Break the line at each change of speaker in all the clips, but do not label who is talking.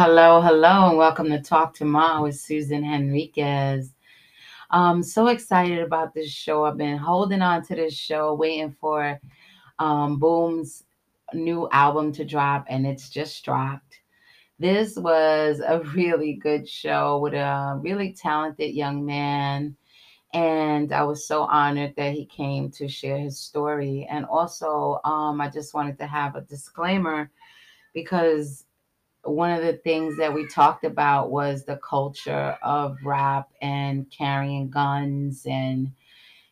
Hello, hello, and welcome to Talk to Ma with Susan Henriquez. I'm so excited about this show. I've been holding on to this show, waiting for um, Boom's new album to drop, and it's just dropped. This was a really good show with a really talented young man. And I was so honored that he came to share his story. And also, um, I just wanted to have a disclaimer because one of the things that we talked about was the culture of rap and carrying guns and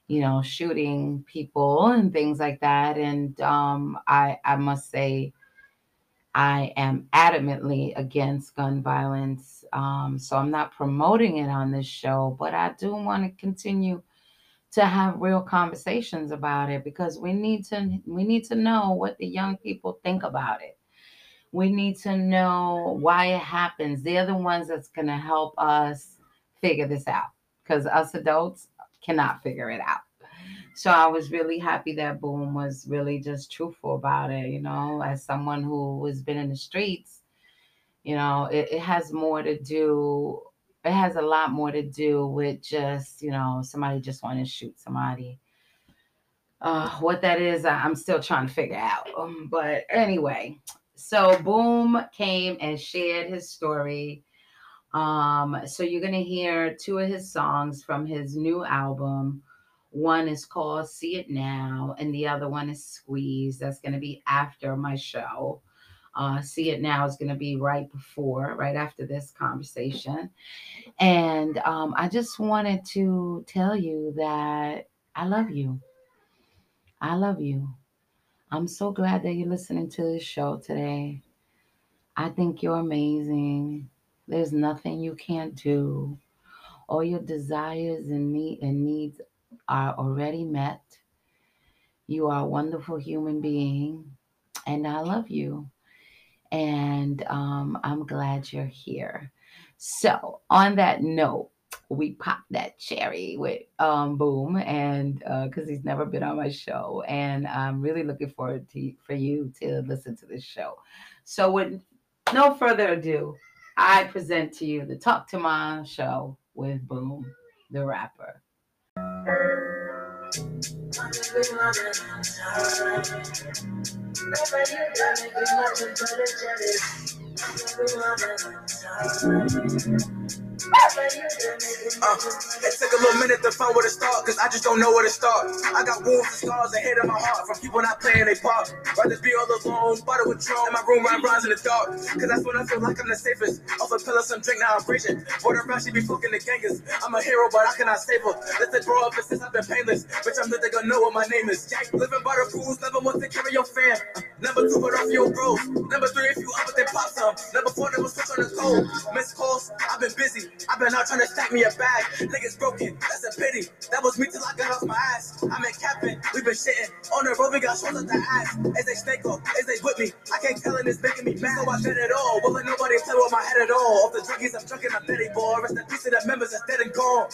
you know shooting people and things like that. And um, i i must say i am adamantly against gun violence um, so i'm not promoting it on this show but i do want to continue to have real conversations about it because we need to we need to know what the young people think about it we need to know why it happens. They're the ones that's going to help us figure this out because us adults cannot figure it out. So I was really happy that Boom was really just truthful about it. You know, as someone who has been in the streets, you know, it, it has more to do, it has a lot more to do with just, you know, somebody just wanting to shoot somebody. Uh, what that is, I'm still trying to figure out. Um, but anyway, so Boom came and shared his story. Um, so you're gonna hear two of his songs from his new album. One is called See It Now, and the other one is Squeeze. That's gonna be after my show. Uh, See It Now is gonna be right before, right after this conversation. And um, I just wanted to tell you that I love you. I love you. I'm so glad that you're listening to this show today. I think you're amazing. There's nothing you can't do. All your desires and, need, and needs are already met. You are a wonderful human being, and I love you. And um, I'm glad you're here. So, on that note, we popped that cherry with um, Boom, and because uh, he's never been on my show, and I'm really looking forward to for you to listen to this show. So, with no further ado, I present to you the Talk to Ma show with Boom, the rapper.
Uh, it took a little minute to find where to start, cause I just don't know where to start. I got wounds and scars hate in my heart from people not playing their part. Rather be all alone, bottle with Patron in my room, ride rhymes in the dark. Cause that's when I feel like I'm the safest. Off a pill or some drink, now I'm preaching. Water around, she be fucking the gangers. I'm a hero, but I cannot save her. Let the grow up and since I've been painless. Bitch, I'm nothing gonna know what my name is. Jack, living by the rules, never want to carry your fam. Number two, but off your bros. Number three, if you up, then pop some. Number four, never switch on the code. Miss calls, I've been busy. I've been out trying to stack me a bag. Niggas broken, that's a pity. That was me till I got off my ass. I'm in capping, we been shitting. On the road, we got shows up the ass. As they snake up, as they whip me. I can't tell and it's making me mad. So I bet it all. Won't let nobody play with my head at all. Off the druggies, I'm drunken, I'm petty boy. Rest in peace to the members that's dead and gone.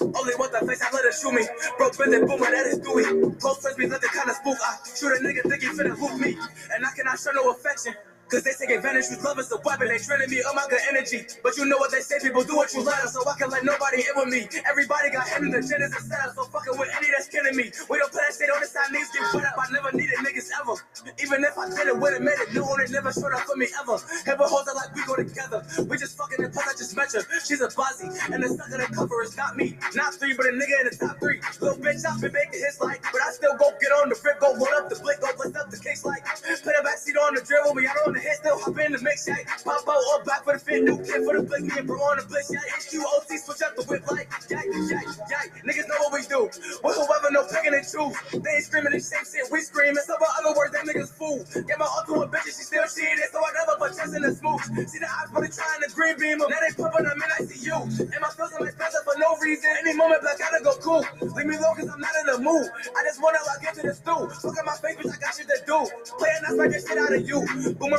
Only want the face, I let her shoot me. Broke boom, that is Dewey. Close friends be looking kinda spook. I shoot a nigga, think he finna hoop me. And I cannot show no affection. Cause they take advantage, use love as a weapon. They training me on my good energy. But you know what they say, people do what you them, so I can let nobody in with me. Everybody got hidden agendas and setup, so fucking with any that's kidding me. We don't play that shit on the side, niggas get put up. I never needed niggas ever. Even if I did it, would've made it. No one never showed up for me ever. Ever hold it like we go together. We just fucking in plus, I just met her. She's a buzzy, and the sucker the cover is not me. Not three, but a nigga in the top three. Little bitch, I've been making his like, but I still go get on the rip, go load up the blick, go lift up the kicks like. Put a backseat on the drill with me, I on the hit, still hop in the mix, yeah. Pop out or back for the fit, new kid for the blick, me and bro on the blitz, yeah. HQOT, switch up the whip like, yeah, yeah, yeah. Niggas know what we do. With whoever no picking and choose. They ain't screaming the same shit, we screaming. Some other words, that niggas fool. Get my ultimate bitches, she still cheating, so I never put trust in the smooth. See the eyes, but they trying to green beam. Now they pumping them in ICU. And my feels like special for no reason. Any moment, black gotta go cool. Leave me alone, cause I'm not in the mood. I just wanna lock into the stew. Look at my face, bitch, I got shit to do. Playing that's like the shit out of you. Boomer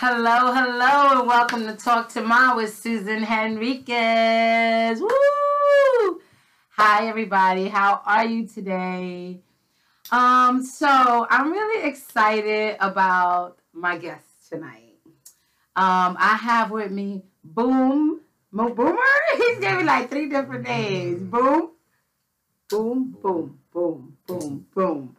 Hello, hello, and welcome to Talk to Ma with Susan Henriquez. Woo! Hi, everybody. How are you today? Um, so I'm really excited about my guest tonight. Um, I have with me Boom Mo Boomer. He's me like three different names. Boom, boom, boom, boom, boom, boom.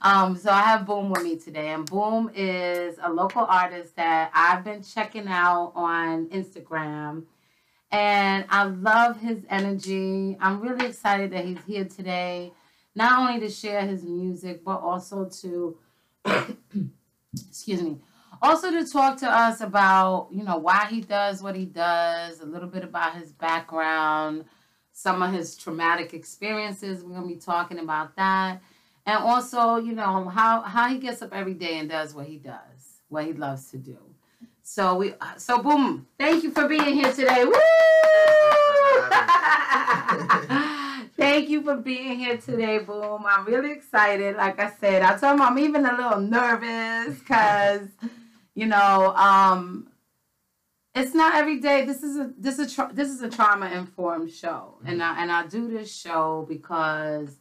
Um, so I have Boom with me today, and Boom is a local artist that I've been checking out on Instagram, and I love his energy. I'm really excited that he's here today, not only to share his music, but also to, excuse me, also to talk to us about you know why he does what he does, a little bit about his background, some of his traumatic experiences. We're gonna be talking about that and also you know how how he gets up every day and does what he does what he loves to do. So we so boom thank you for being here today. Woo! thank you for being here today boom. I'm really excited. Like i said i told him i'm even a little nervous because you know um it's not every day. This is a this is a this is a trauma informed show. And i and i do this show because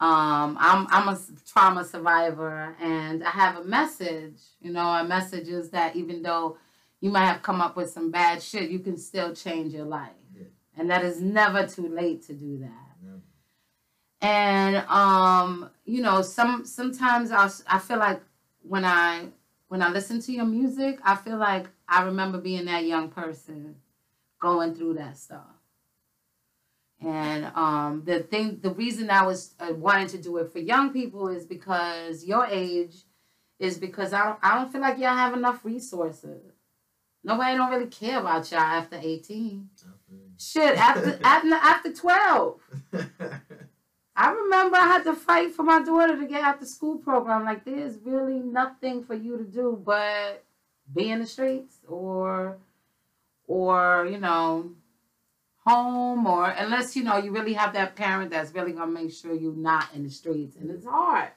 um, I'm I'm a trauma survivor, and I have a message. You know, a message is that even though you might have come up with some bad shit, you can still change your life, yeah. and that is never too late to do that. And um, you know, some sometimes I I feel like when I when I listen to your music, I feel like I remember being that young person going through that stuff. And um, the thing, the reason I was uh, wanting to do it for young people is because your age is because I don't, I don't feel like y'all have enough resources. Nobody don't really care about y'all after 18. Shit, after, after, after 12. I remember I had to fight for my daughter to get out the school program. Like, there's really nothing for you to do but be in the streets or, or, you know, home or unless you know you really have that parent that's really gonna make sure you're not in the streets and it's hard.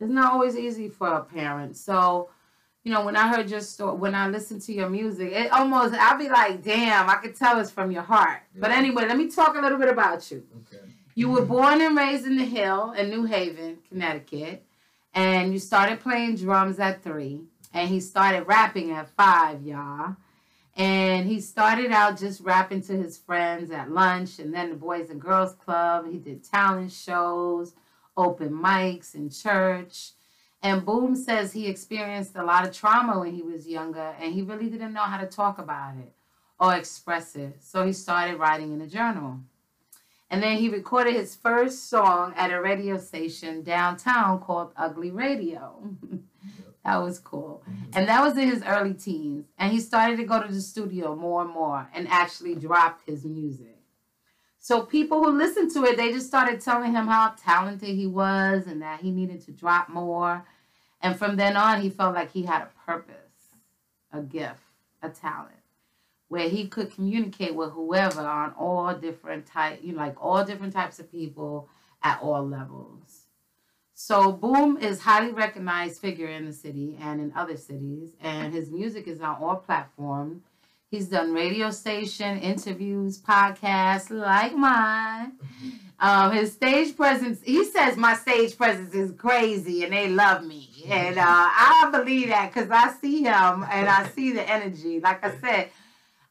It's not always easy for a parent. So you know when i heard your story when i listened to your music it almost i'll be like damn i could tell it's from your heart. Yeah. but anyway let me talk a little bit about you. Okay. You were mm-hmm. born and raised in the hill in new haven connecticut and you started playing drums at three and he started rapping at five y'all and he started out just rapping to his friends at lunch and then the Boys and Girls Club. He did talent shows, open mics in church. And Boom says he experienced a lot of trauma when he was younger and he really didn't know how to talk about it or express it. So he started writing in a journal. And then he recorded his first song at a radio station downtown called Ugly Radio. That was cool. Mm-hmm. And that was in his early teens. And he started to go to the studio more and more and actually dropped his music. So people who listened to it, they just started telling him how talented he was and that he needed to drop more. And from then on, he felt like he had a purpose, a gift, a talent, where he could communicate with whoever on all different type, you know, like all different types of people at all levels. So Boom is highly recognized figure in the city and in other cities, and his music is on all platforms. He's done radio station interviews, podcasts like mine. Um, his stage presence, he says my stage presence is crazy and they love me. And uh, I believe that because I see him and I see the energy. Like I said,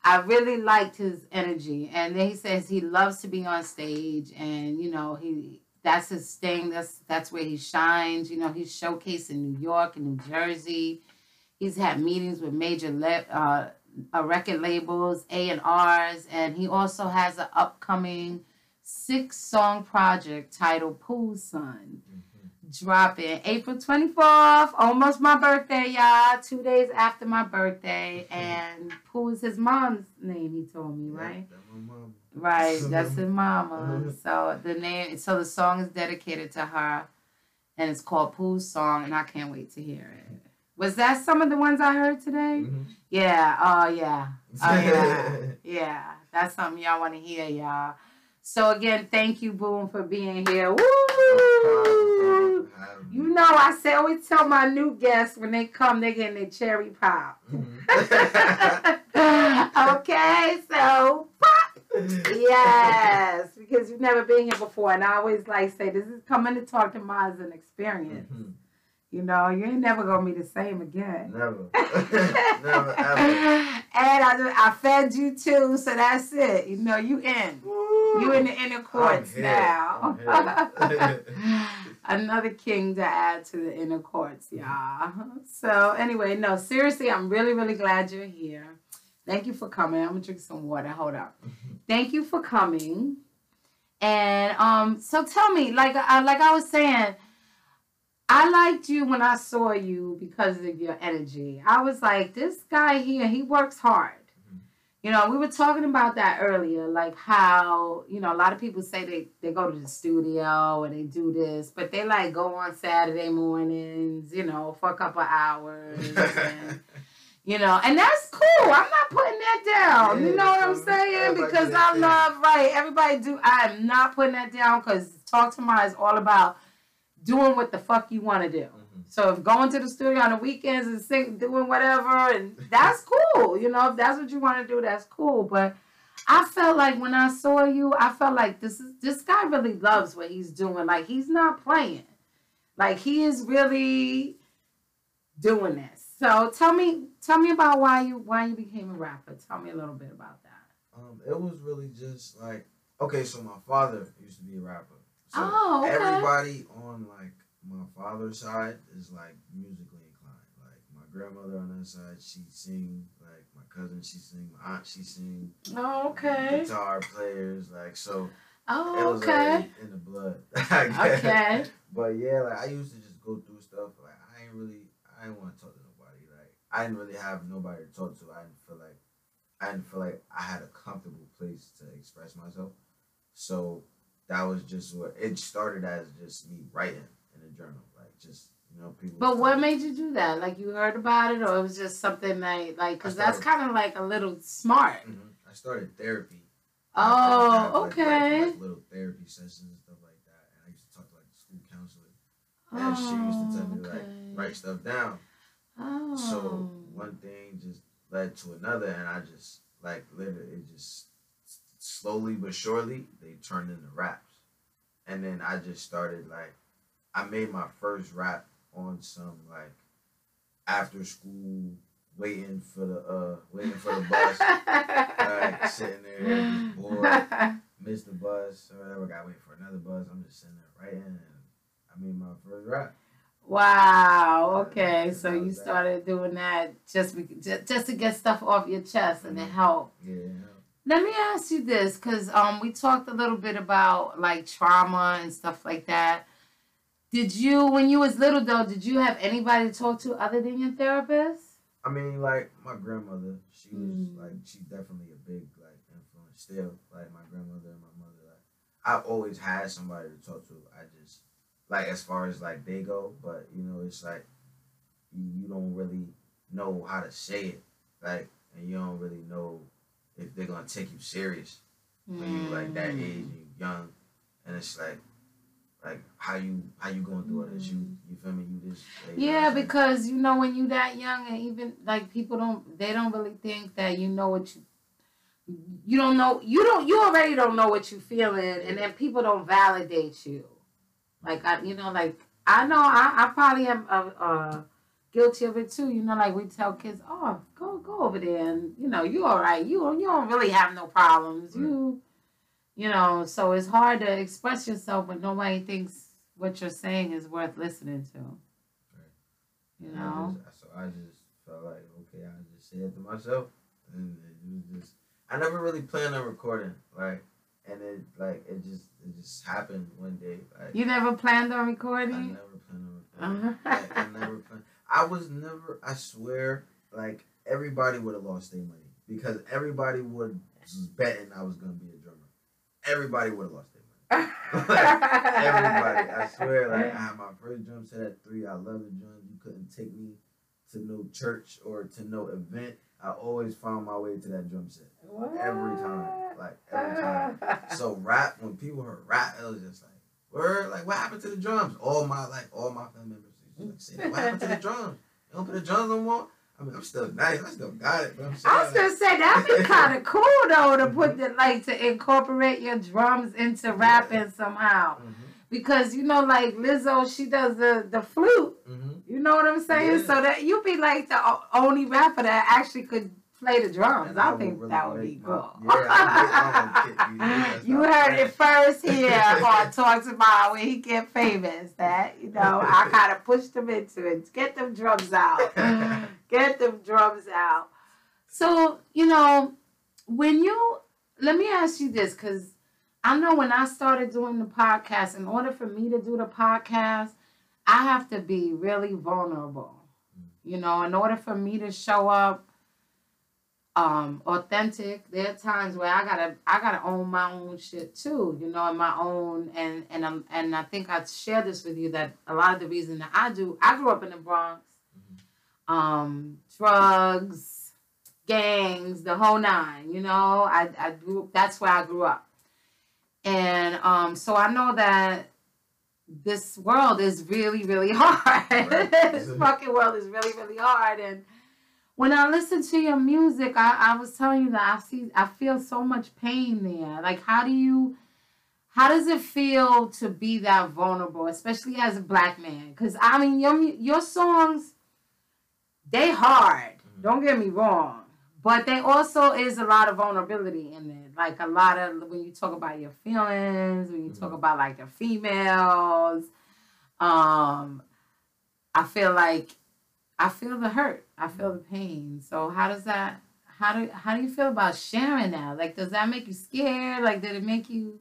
I really liked his energy. And then he says he loves to be on stage and, you know, he that's his thing. That's that's where he shines. You know, he's showcased in New York and New Jersey. He's had meetings with major le- uh, uh, record labels, A and R's, and he also has an upcoming six-song project titled Pooh's Song, mm-hmm. dropping April twenty fourth. Almost my birthday, y'all. Two days after my birthday, and Pooh is his mom's name. He told me, right? Yeah, Right, that's his mama. So the name, so the song is dedicated to her, and it's called Pooh's Song, and I can't wait to hear it. Was that some of the ones I heard today? Mm-hmm. Yeah. Oh yeah. Oh yeah. yeah. That's something y'all want to hear, y'all. So again, thank you, Boom, for being here. Woo! You know, I say always tell my new guests when they come, they get their cherry pop. Mm-hmm. okay, so pop. Yes, because you've never been here before, and I always like say this is coming to talk to Ma as an experience. Mm-hmm. You know, you ain't never gonna be the same again.
Never, never ever.
And I, I fed you too, so that's it. You know, you in. Woo. You in the inner courts now. Another king to add to the inner courts, y'all. So anyway, no, seriously, I'm really, really glad you're here. Thank you for coming. I'm gonna drink some water. Hold up. Thank you for coming. And um, so tell me, like I like I was saying I liked you when I saw you because of your energy. I was like, this guy here, he works hard. Mm-hmm. You know, we were talking about that earlier, like how, you know, a lot of people say they, they go to the studio and they do this, but they like go on Saturday mornings, you know, for a couple hours. and, you know, and that's cool. I'm not putting that down. Yeah, you know what I'm saying? Because I love, right, everybody do. I am not putting that down because Talk to Ma is all about doing what the fuck you want to do. Mm-hmm. So if going to the studio on the weekends and sing, doing whatever, and that's cool. You know, if that's what you want to do, that's cool. But I felt like when I saw you, I felt like this is this guy really loves what he's doing. Like he's not playing. Like he is really doing this. So tell me, tell me about why you why you became a rapper. Tell me a little bit about that.
Um, it was really just like okay, so my father used to be a rapper.
So oh, okay.
everybody on like my father's side is like musically inclined. Like my grandmother on that side, she sing. Like my cousin, she sing. My aunt, she sing.
Oh, okay.
Guitar players, like so.
Oh, it was okay.
in the blood.
okay.
But yeah, like I used to just go through stuff. Like I ain't really, I didn't want to talk to I didn't really have nobody to talk to. I didn't feel like, I didn't feel like I had a comfortable place to express myself. So that was just what it started as just me writing in a journal, like just you know people.
But what made you do that? Like you heard about it, or it was just something that like because that's kind of like a little smart.
Mm-hmm. I started therapy.
Oh, have, like, okay.
Like, like, little therapy sessions and stuff like that, and I used to talk to like the school counselor, and oh, she used to tell me okay. like write stuff down.
Oh.
So one thing just led to another, and I just like literally it just slowly but surely they turned into raps. And then I just started like I made my first rap on some like after school waiting for the uh waiting for the bus. like sitting there bored, missed the bus or whatever, got waiting for another bus. I'm just sitting there writing and I made my first rap.
Wow. Okay. So you started doing that just just, just to get stuff off your chest and it mm-hmm. helped.
Yeah.
Let me ask you this, because um, we talked a little bit about like trauma and stuff like that. Did you, when you was little though, did you have anybody to talk to other than your therapist?
I mean, like my grandmother, she was mm. like, she's definitely a big like influence. Still, like my grandmother and my mother, like I always had somebody to talk to. I just like as far as like they go, but you know, it's like you, you don't really know how to say it, like, and you don't really know if they're gonna take you serious when you like that mm. age and you young, and it's like like how you how you going through all this you mm. you feel me? You just
yeah because you know when you that young and even like people don't they don't really think that you know what you you don't know you don't you already don't know what you feeling and then people don't validate you like I you know like I know I, I probably am a, a guilty of it too. You know, like we tell kids, oh, go go over there, and you know, you all right. You you don't really have no problems. You, you know, so it's hard to express yourself when nobody thinks what you're saying is worth listening to. Right. You know.
I just, so I just felt like okay, I just said it to myself, and it was just I never really planned on recording, like. And it like it just it just happened one day. Like,
you never planned on recording. I
never planned on recording. Uh-huh. like, I never planned. I was never. I swear, like everybody would have lost their money because everybody would was betting I was gonna be a drummer. Everybody would have lost their money. like, everybody, I swear. Like I had my first drum set at three. I love the drums. You couldn't take me to no church or to no event. I always found my way to that drum set. What? Every time. Like every time. so rap, when people heard rap, it was just like, word, like what happened to the drums? All my like all my family members like, what happened to the drums? You don't put the drums no more? I mean, I'm still nice. I still got it. But I'm
I was gonna say that'd be kind of cool though to put the like to incorporate your drums into rapping yeah. somehow. Mm-hmm. Because you know, like Lizzo, she does the the flute. Mm-hmm. You know what I'm saying? Yeah. So that you be like the only rapper that actually could play the drums. I, I think really that would be cool. Yeah, you heard it first here on Talk to Ma when he get famous. That you know, I kind of pushed him into it. Get them drums out. Get them drums out. So you know, when you let me ask you this, because I know when I started doing the podcast, in order for me to do the podcast, I have to be really vulnerable. You know, in order for me to show up um authentic there are times where i gotta i gotta own my own shit too you know and my own and and um, and i think i shared this with you that a lot of the reason that i do i grew up in the bronx mm-hmm. um drugs gangs the whole nine you know i i grew that's where i grew up and um so i know that this world is really really hard right. this fucking world is really really hard and when I listen to your music, I, I was telling you that I see I feel so much pain there. Like how do you how does it feel to be that vulnerable, especially as a black man? Because I mean your your songs, they hard. Mm-hmm. Don't get me wrong. But they also is a lot of vulnerability in it. Like a lot of when you talk about your feelings, when you talk mm-hmm. about like the females, um, I feel like I feel the hurt. I feel the pain. So how does that how do how do you feel about sharing that? Like does that make you scared? Like did it make you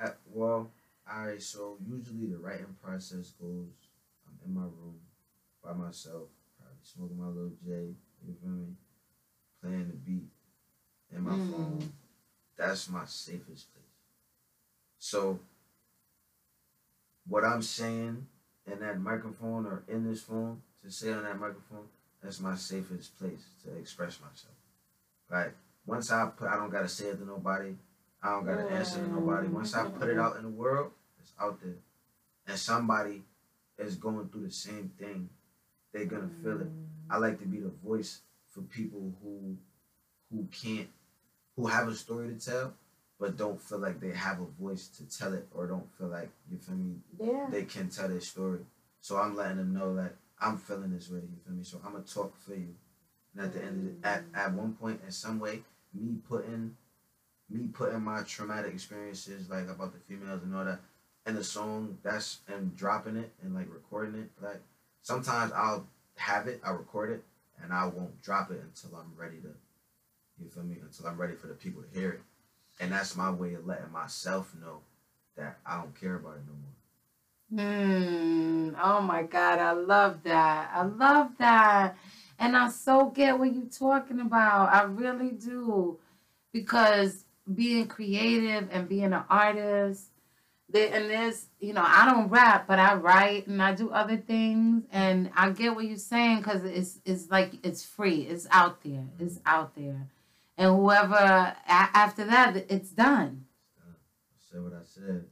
at, well, I so usually the writing process goes I'm in my room by myself, probably smoking my little J, you feel me? Playing the beat in my mm. phone. That's my safest place. So what I'm saying in that microphone or in this phone to say on that microphone, that's my safest place to express myself. Like once I put, I don't gotta say it to nobody. I don't gotta answer to nobody. Once I put it out in the world, it's out there, and somebody is going through the same thing. They're gonna feel it. I like to be the voice for people who who can't, who have a story to tell, but don't feel like they have a voice to tell it, or don't feel like you feel me. Yeah. They can tell their story. So I'm letting them know that I'm feeling this way. You feel me? So I'm gonna talk for you. And at the end of the, at at one point in some way, me putting me putting my traumatic experiences like about the females and all that in the song that's and dropping it and like recording it like sometimes I'll have it I record it and I won't drop it until I'm ready to you feel me until I'm ready for the people to hear it and that's my way of letting myself know that I don't care about it no more
Hmm. Oh my God, I love that. I love that. And I so get what you're talking about. I really do. Because being creative and being an artist, and there's, you know, I don't rap, but I write and I do other things. And I get what you're saying because it's it's like it's free. It's out there. It's out there. And whoever after that, it's done.
I said what I said.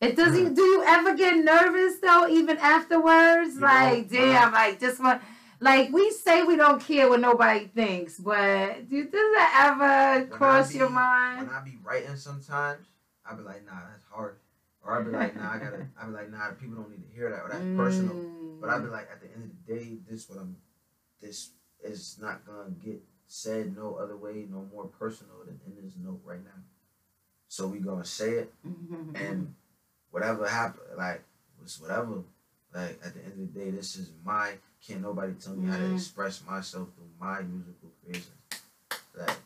It doesn't. Do you ever get nervous though, even afterwards? You like, know, damn, like just want. Like we say, we don't care what nobody thinks, but do, does that ever cross
be,
your mind?
When I be writing, sometimes I be like, nah, that's hard, or I be like, nah, I gotta. I be like, nah, people don't need to hear that, or that's mm. personal. But I be like, at the end of the day, this what I'm. This is not gonna get said no other way, no more personal than in this note right now. So we gonna say it, mm-hmm. and whatever happened, like was whatever. Like at the end of the day, this is my. Can't nobody tell me mm-hmm. how to mm-hmm. express myself through my musical creations. Like,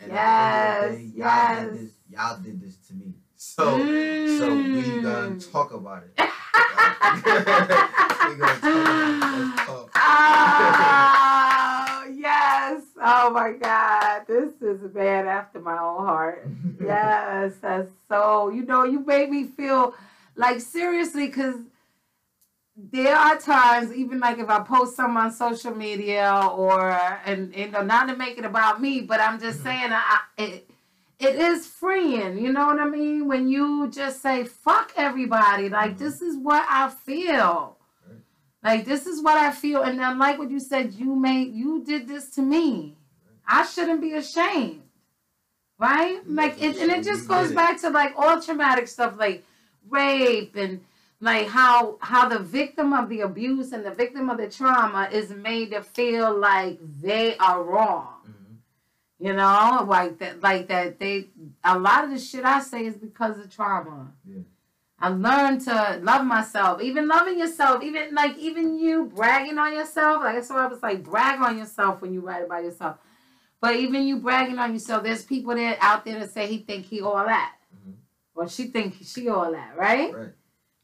and yes, at the end of the day, y'all yes. did this. Y'all did this to me. So, mm. so we gonna talk about it. we gonna talk about it. Let's talk.
Oh, yes. Oh my God. This is a band after my own heart. yes. That's so, you know, you made me feel like seriously, because there are times, even like if I post something on social media or and you know, not to make it about me, but I'm just mm-hmm. saying, I, it it is freeing. You know what I mean? When you just say "fuck everybody," like mm-hmm. this is what I feel. Like this is what I feel, and then like what you said, you made you did this to me. I shouldn't be ashamed, right? Like it, and it just goes back to like all traumatic stuff, like rape and like how how the victim of the abuse and the victim of the trauma is made to feel like they are wrong. Mm-hmm. You know, like that, like that. They a lot of the shit I say is because of trauma. Yeah. I learned to love myself, even loving yourself, even like even you bragging on yourself. Like that's why I was like brag on yourself when you write about yourself. But even you bragging on yourself, there's people that out there that say he think he all that, mm-hmm. or she think she all that, right? Right.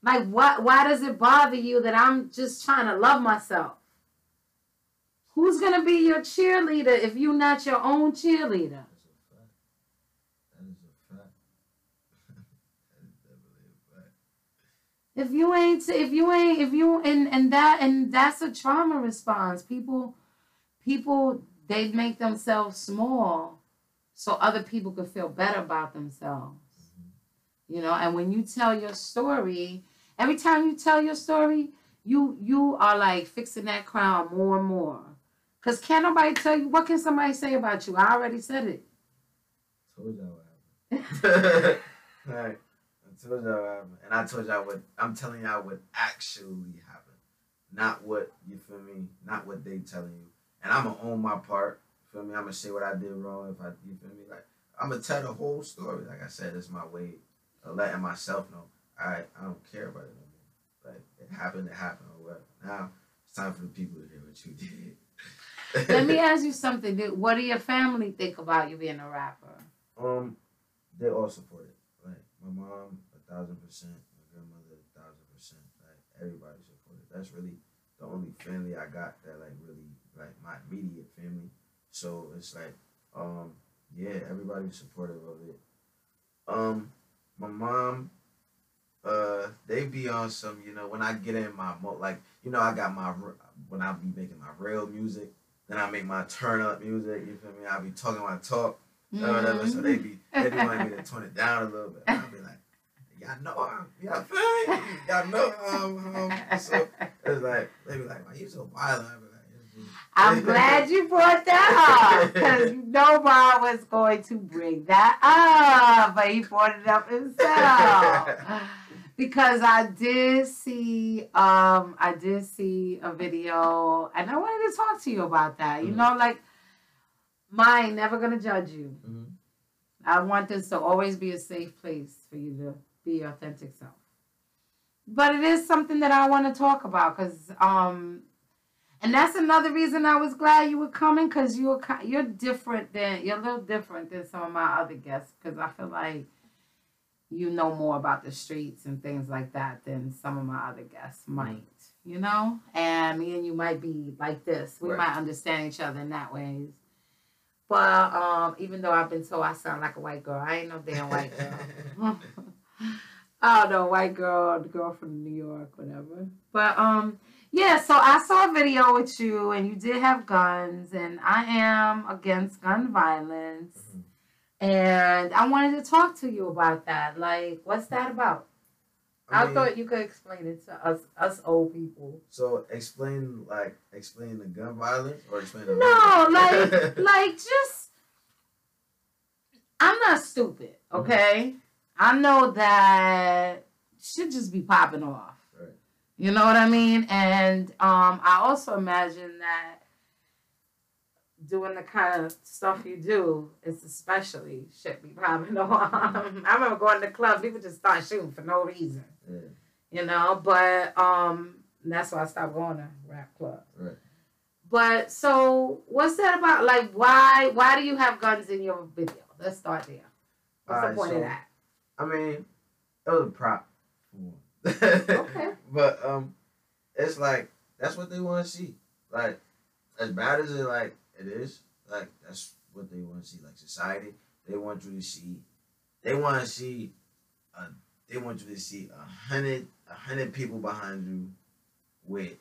Like what? Why does it bother you that I'm just trying to love myself? Who's gonna be your cheerleader if you're not your own cheerleader?
That's a fact. That is a fact. That is definitely a fact.
If you ain't if you ain't if you and and that and that's a trauma response people people they make themselves small so other people could feel better about themselves mm-hmm. you know and when you tell your story every time you tell your story you you are like fixing that crown more and more because can't nobody tell you what can somebody say about you i already said it
told y'all what happened all right I told y'all and I told y'all what I'm telling y'all what actually happened, not what you feel me, not what they telling you. And I'm gonna own my part. Feel me? I'm gonna say what I did wrong. If I, you feel me? Like I'm gonna tell the whole story. Like I said, it's my way of letting myself know. I I don't care about it no more. Like it happened, it happened, or what. Now it's time for the people to hear what you
did. Let me ask you something. What do your family think about you being a rapper?
Um, they all support it. Like my mom, a thousand percent. My grandmother, a thousand percent. Like everybody supported. That's really the only family I got that like really like my immediate family. So it's like, um, yeah, everybody's supportive of it. Um, my mom, uh, they be on some, you know, when I get in my mo like, you know, I got my when I be making my real music, then I make my turn up music. You feel me? I be talking my talk, mm-hmm. whatever. So they be they be wanting me to tone it down a little bit. I be like, y'all know um, y'all feel me? Y'all know um, um so it's like they be like, man, you so violent.
I'm glad you brought that up because nobody was going to bring that up, but he brought it up himself. because I did see, um, I did see a video, and I wanted to talk to you about that. You mm-hmm. know, like mine, never gonna judge you. Mm-hmm. I want this to always be a safe place for you to be your authentic self. But it is something that I want to talk about because, um, and that's another reason I was glad you were coming because you're you're different than you're a little different than some of my other guests because I feel like you know more about the streets and things like that than some of my other guests might, you know. And me and you might be like this. We right. might understand each other in that ways. But um, even though I've been told I sound like a white girl, I ain't no damn white girl. I don't know, white girl, the girl from New York, whatever. But um, yeah. So I saw a video with you, and you did have guns, and I am against gun violence, mm-hmm. And I wanted to talk to you about that. Like, what's that about? I, mean, I thought you could explain it to us, us old people.
So explain, like, explain the gun violence, or explain the
no, like, like just. I'm not stupid, mm-hmm. okay? Mm-hmm. I know that should just be popping off. Right. You know what I mean? And um, I also imagine that doing the kind of stuff you do it's especially should be popping off. I remember going to the club, people just start shooting for no reason. Yeah. You know, but um, that's why I stopped going to rap clubs. Right. But so what's that about? Like why why do you have guns in your video? Let's start there. What's All the point so, of that?
I mean, it was a prop okay. But um, it's like that's what they want to see. Like as bad as it like it is, like that's what they want to see. Like society, they want you to see. They want to see. Uh, they want you to see a hundred, a hundred people behind you, with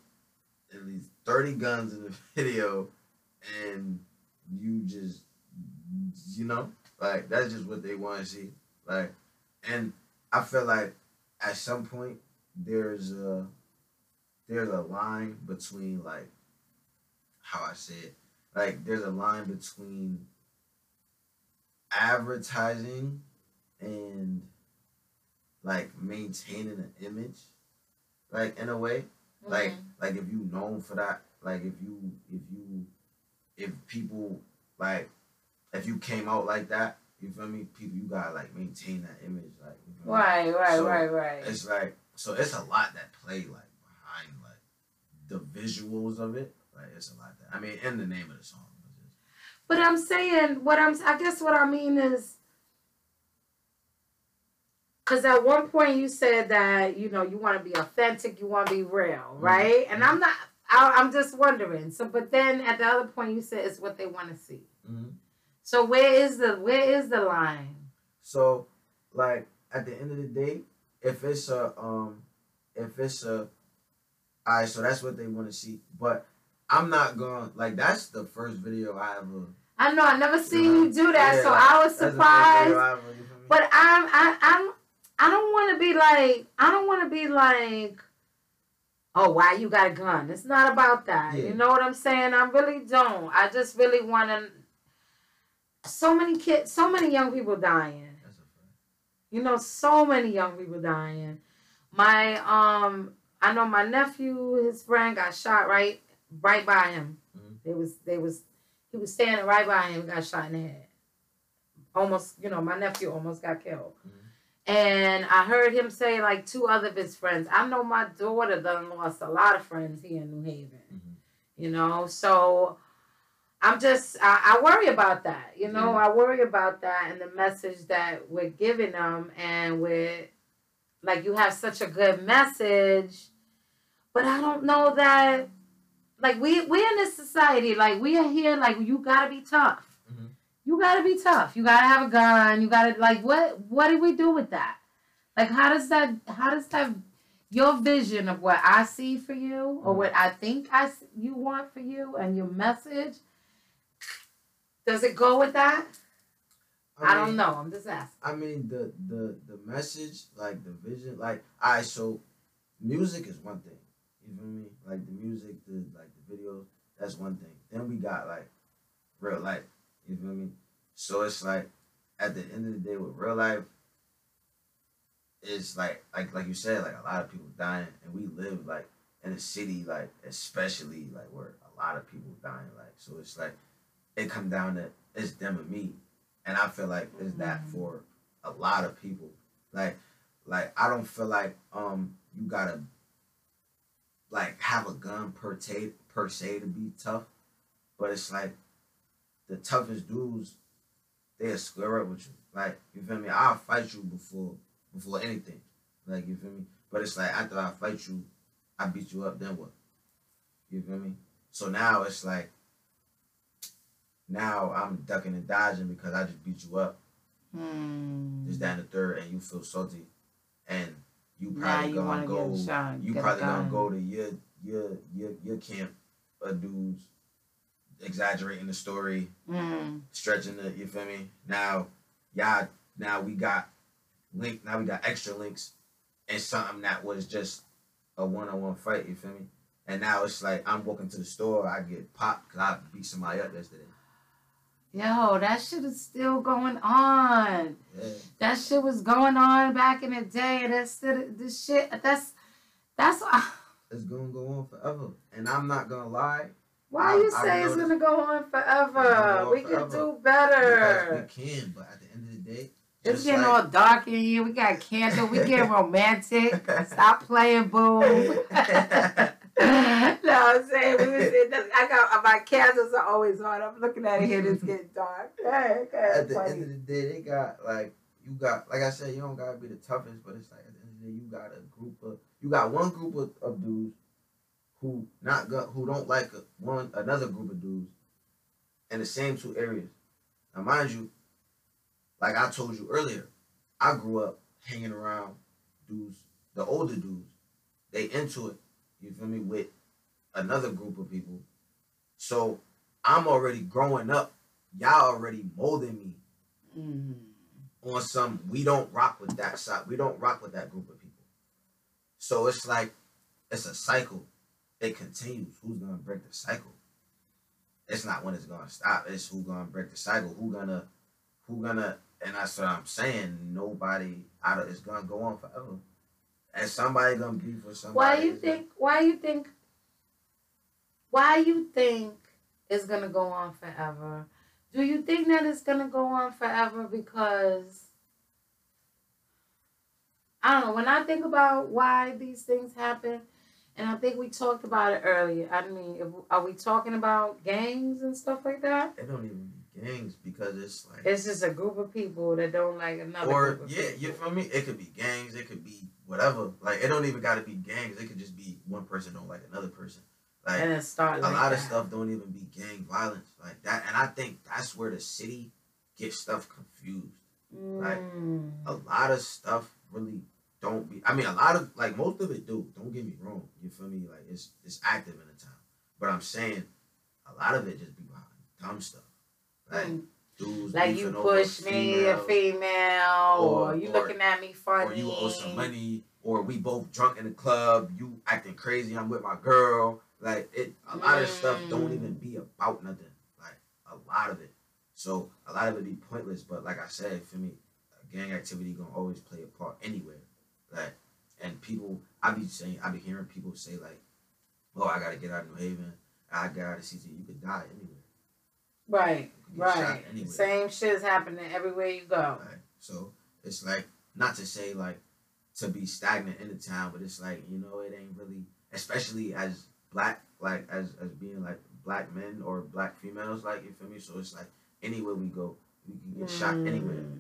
at least 30 guns in the video and you just you know like that's just what they want to see like and i feel like at some point there's a there's a line between like how i say it like there's a line between advertising and like maintaining an image like in a way like mm-hmm. like if you known for that like if you if you if people like if you came out like that you feel me people you gotta like maintain that image like you me?
Right, right,
So,
right, right.
it's like so it's a lot that play like behind like the visuals of it like it's a lot that i mean in the name of the song
But I'm saying what I'm. I guess what I mean is, because at one point you said that you know you want to be authentic, you want to be real, right? And I'm not. I, I'm just wondering. So, but then at the other point you said it's what they want to see.
Mhm.
So where is the where is the line?
So, like at the end of the day, if it's a um, if it's a, alright, so that's what they want to see. But I'm not going like that's the first video I ever.
I know I never seen
know,
you do that,
yeah,
so I was
that's the first
surprised.
I you?
But I'm I I'm I don't want to be like I don't want to be like oh why you got a gun. It's not about that.
Yeah.
You know what I'm saying? I really don't. I just really want to. So many kids, so many young people dying. You know, so many young people dying. My um, I know my nephew, his friend got shot right right by him.
Mhm.
They was they was he was standing right by him, got shot in the head. Almost, you know, my nephew almost got killed.
Mhm.
And I heard him say like two other of his friends. I know my daughter done lost a lot of friends here in New Haven.
Mhm.
You know, so I'm just I, I worry about that. You know,
Yeah.
I worry about that and the message that we're giving them, and we're like you have such a good message, but I don't know that. Like we we in this society, like we are here, like you gotta be tough.
Mhm.
You gotta be tough. You gotta have a gun. You gotta like what what do we do with that? Like how does that how does that your vision of what I see for you or what I think I you want for you and your message does it go with that? I, don't know. I'm just asking.
I mean the the the message, like the vision, like I so music is one thing. You feel me? Like the music, the like the videos, that's one thing. Then we got like real life. You feel me? So it's like at the end of the day with real life, it's like like like you said, like a lot of people dying and we live like in a city like especially like where a lot of people dying like so it's like it come down to it's them and me and I feel like it's that
Mhm.
for a lot of people. Like, like I don't feel like um you gotta like have a gun per se per se to be tough, but it's like the toughest dudes they'll square up with you. Like you feel me? I'll fight you before before anything. Like you feel me? But it's like after I fight you, I beat you up. Then what? You feel me? So now it's like now I'm ducking and dodging because I just beat you up.
Hmm.
This, that, and the third, and you feel salty, and you probably
you
gonna go.
shot.
You probably gonna go to your your your your camp of dudes, exaggerating the story,
Hmm.
stretching it. You feel me? Now, y'all. Now we got link. Now we got extra links, and something that was just a one on one fight. You feel me? And now it's like I'm walking to the store, I get popped because I beat somebody up yesterday.
Yo, that shit is still going on.
Yeah.
That shit was going on back in the day. That's this shit. That's that's
It's gonna go on forever, and I'm not gonna lie.
why
I-
you
I
say it's gonna go on forever.
go on
we can
forever.
do
Because
better.
we can, but at the end of the day,
It's getting
like-
all dark in here. We got candle. We getting romantic. Stop playing, boom. no, I'm saying we was in the, I got my candles are always on. I'm looking at it here. It's getting dark. Hey, okay,
at the
funny.
end of the day, they got like you got like I said, you don't gotta be the toughest, but it's like at the end of the day, you got a group of you got one group of, of dudes who not go, who don't like a, one another group of dudes in the same two areas. Now, mind you, like I told you earlier, I grew up hanging around dudes, the older dudes. They into it. You feel me? With another group of people. So I'm already growing up. Y'all already molding me
Mm.
on some we don't rock with that side. We don't rock with that group of people. So it's like it's a cycle. It continues. Who's gonna break the cycle? It's not when it's gonna stop. It's who gonna break the cycle. Who gonna who gonna and that's what I'm saying. Nobody out of it's gonna go on forever. And somebody gonna be for somebody.
Why you think? Why you think? Why you think it's gonna go on forever? Do you think that it's gonna go on forever because I don't know. When I think about why these things happen, and I think we talked about it earlier. I mean, if, are we talking about gangs and stuff like that?
It don't even gangs because it's like
It's just a group of people that don't like another.
or yeah,
people.
you feel me? It could be gangs, it could be whatever. Like it don't even gotta be gangs. It could just be one person don't like another person. Like
and it start
a
like
lot of stuff don't even be gang violence like that. And I think that's where the city gets stuff confused. like,
Mm.
A lot of stuff really don't be. I mean, a lot of like most of it do. Don't get me wrong. You feel me? Like it's it's active in the town. But I'm saying a lot of it just be behind dumb stuff. Like
Mm.
dudes
Like you push me, a female, or,
Or-
you
or-
looking at me funny,
or you owe some money, or we both drunk in the club, you acting crazy, I'm with my girl. Like it a lot of stuff don't
Mm.
even be about nothing. Like a lot of it. So a lot of it be pointless, but like I said, for me, gang activity gonna always play a part anywhere. Like and people I be saying I be hearing people say like, Oh, I gotta get out of New Haven, I gotta see you could die anywhere.
Right, Right.
anywhere.
Same shit's happening everywhere you go.
Right. So it's like not to say like to be stagnant in the town, but it's like you know it ain't really, especially as black, like as as being like black men or black females, like you feel me. So it's like anywhere we go, we can get shot anywhere.
Mm.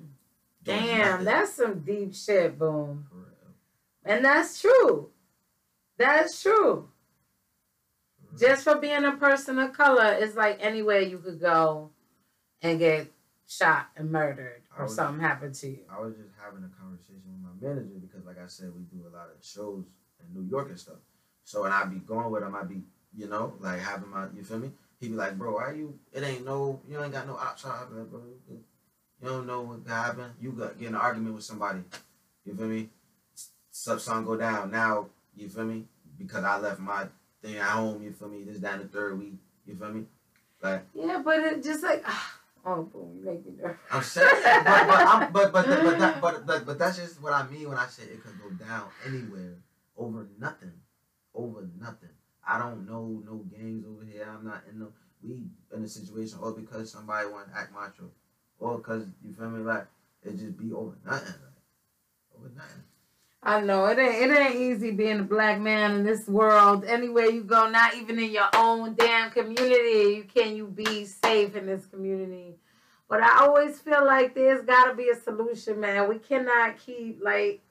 Damn,
nothing.
that's some deep shit, boom. And that's true. That's true.
For.
Just for being a person of color, it's like anywhere you could go and get shot and murdered or
was-
something happened to you.
I was just having a conversation with my manager because, like I said, we do a lot of shows in New York and stuff. So, and I'd be going with him. I'd be, you know, like having my, you feel me? He'd be like, bro, why you? It ain't no, you ain't got no option. I be like, bro, you don't know what happened. You got get in an argument with somebody. You feel me? Sub song go down. Now, you feel me? Because I left my thing at home. You feel me? This down the third week. You feel me? Like
Yeah, but it just like, oh, boom, make.
I'm saying, but but I'm, but but but, that, but but that's just what I mean when I say it could go down anywhere over nothing, over nothing. I don't know no gangs over here. I'm not in no. We in a situation or because somebody want to act macho, or because you feel me like it just be over nothing, like, over nothing.
I know it ain't it ain't easy being a black man in this world. Anywhere you go, not even in your own damn community, you can you be safe in this community. But I always feel like there's got to be a solution, man. We cannot keep like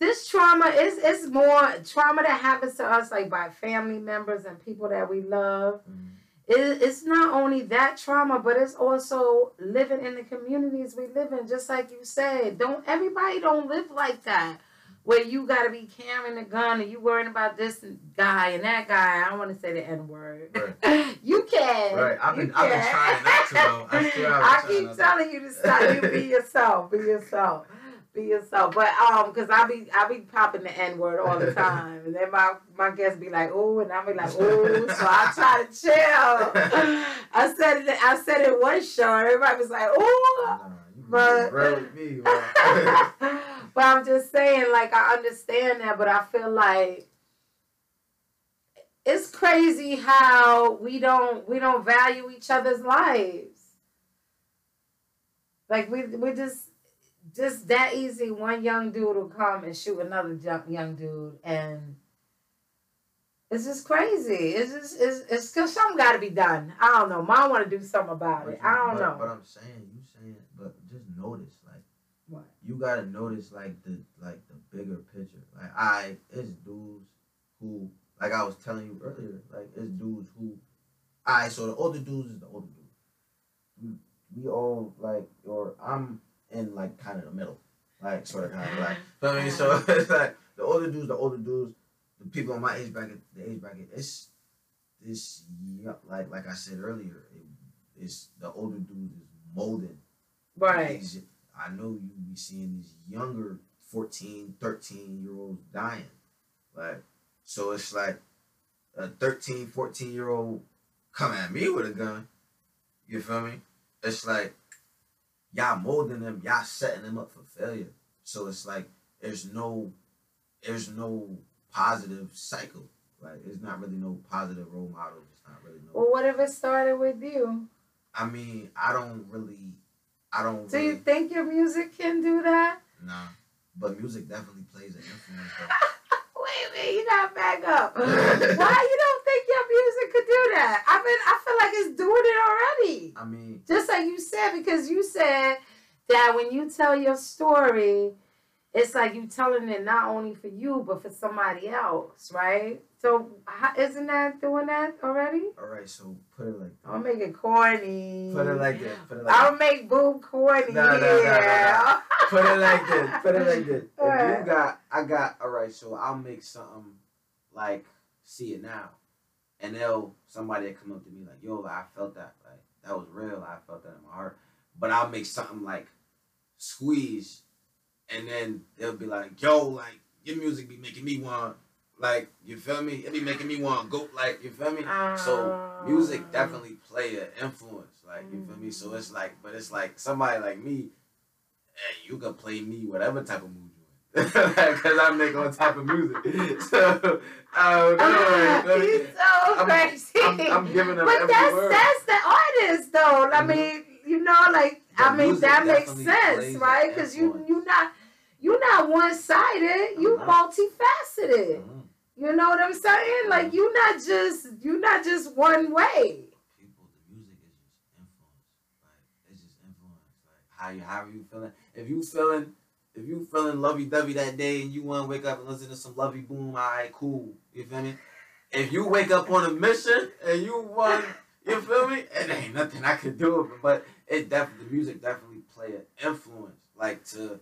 this trauma is it's more trauma that happens to us like by family members and people that we love
Mm.
It, it's not only that trauma, but it's also living in the communities we live in. Just like you said, don't everybody don't live like that, where you got to be carrying a gun and you worrying about this guy and that guy. I don't want to say the N word. you can.
Right. I've been, I've been trying not to, though. I
I keep telling you to stop. You be yourself. Be yourself. Be yourself. But um, cause I be I be popping the N word all the time, and then my my guests be like, oh, and I be like, oh, so I try to chill. I said it. I said it one show, and everybody was like, oh. But-
me.
but I'm just saying, like, I understand that, but I feel like it's crazy how we don't we don't value each other's lives. Like we we just just that easy. One young dude will come and shoot another young young dude, and it's just crazy. It's just it's it's cause something got to be done. I don't know. Mom want to do something about it.
But
I don't
but,
know.
But I'm saying, you saying, but just notice, like,
What?
you gotta notice, like the like the bigger picture. Like, I it's dudes who, like I was telling you earlier, like it's dudes who, I so the older dudes is the older dude. We we all like, or I'm in like kind of the middle, like sort of kind of like. So I mean, so it's like the older dudes, the older dudes, the people in my age bracket, the age bracket, it's this young, like like I said earlier, it, it's the older dudes is molding.
Right.
I know you be seeing these younger 14, 13 year olds dying. Like, so it's like a 13, 14 year old come at me with a gun. You feel me? It's like y'all molding them, y'all setting them up for failure. So it's like there's no there's no positive cycle. Like it's not really no positive role model. It's not really no
Well, what if it started with you?
I mean, I don't really I don't
Do
really
you think your music can do that?
Nah. But music definitely plays an influence though.
Wait a minute, you gotta back up. Why you don't think your music could do that? I mean, I feel like it's doing it already.
I mean,
Just like you said, because you said that when you tell your story, it's like you telling it not only for you but for somebody else, right? So how, isn't that doing that already?
all right, so put it like
I'll make it corny.
Put it like that. Put it like
I'll make boob corny.
No, no, no, no,
yeah.
put it like this. Put it like this. If you got, I got. All right, so I'll make something like see it now, and they'll somebody will come up to me like, "Yo, I felt that. Like that was real. I felt that in my heart." But I'll make something like squeeze, and then they'll be like, "Yo, like your music be making me want." Like you feel me? It be making me want to go. Like you feel me? So music
Ah.
definitely play an influence. Like you feel me? So it's like, but it's like somebody like me, hey, you can play me whatever type of mood because I make all type of music. So I don't know.
Ah,
you
he's
feel me?
so
I'm-
crazy.
I'm, I'm giving them
but
every
that's
word.
that's the artist though. I
Mhm.
mean, you know, like I mean, that makes sense, right? Because you
influence.
you not you're not one sided. You
I'm not.
multifaceted.
Mhm.
You know what I'm saying? Like you not just you not just one way.
People, the music is just influence. Like it's just influence. Like how you how are you feeling? If you feeling if you feeling lovey dovey that day and you want to wake up and listen to some lovey boom, alright, cool. You feel me? If you wake up on a mission and you want, you feel me? It ain't nothing I can do. But it definitely the music definitely play an influence. Like to,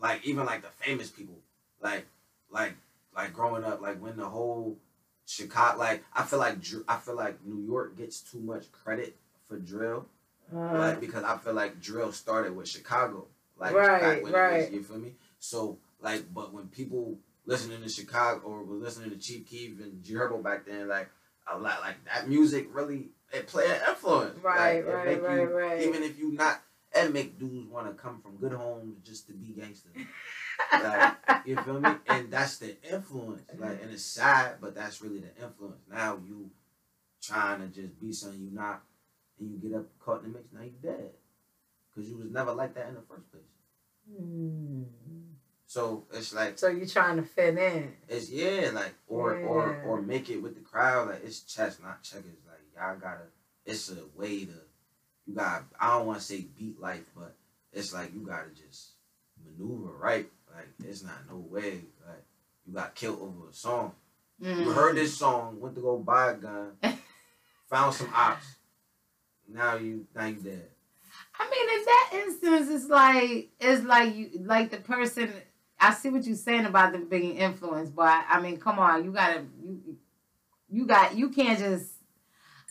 like even like the famous people, like like like growing up, like when the whole Chicago, like I feel like I feel like New York gets too much credit for drill,
Uh,
like because I feel like drill started with Chicago, like
Right,
back when it
right.
was, you feel me? So like, but when people listening to Chicago or were listening to Chief Keef and G Herbo back then, like a lot, like that music really it play an influence,
Right,
Like,
right, right,
you,
right.
Even if you not, it make dudes want to come from good homes just to be gangsters. like, you feel me? And that's the influence. Like, and it's sad, but that's really the influence. Now you trying to just be something you not, and you get up caught in the mix. Now you dead, cause you was never like that in the first place.
Hmm.
So it's like
So you're trying to fit in?
it's yeah, like or or
Yeah.
or make it with the crowd. Like it's chess, not checkers. Like y'all gotta. It's a way to. You got. I don't want to say beat life, but it's like you gotta just maneuver right. Like it's not no way. Like you got killed over a song. You
Mm.
heard this song, went to go buy a gun, found some ops. Now you now you dead.
I mean, in that instance, it's like it's like you like the person. I see what you're saying about them being influenced, but I mean, come on, you gotta you you got you can't just.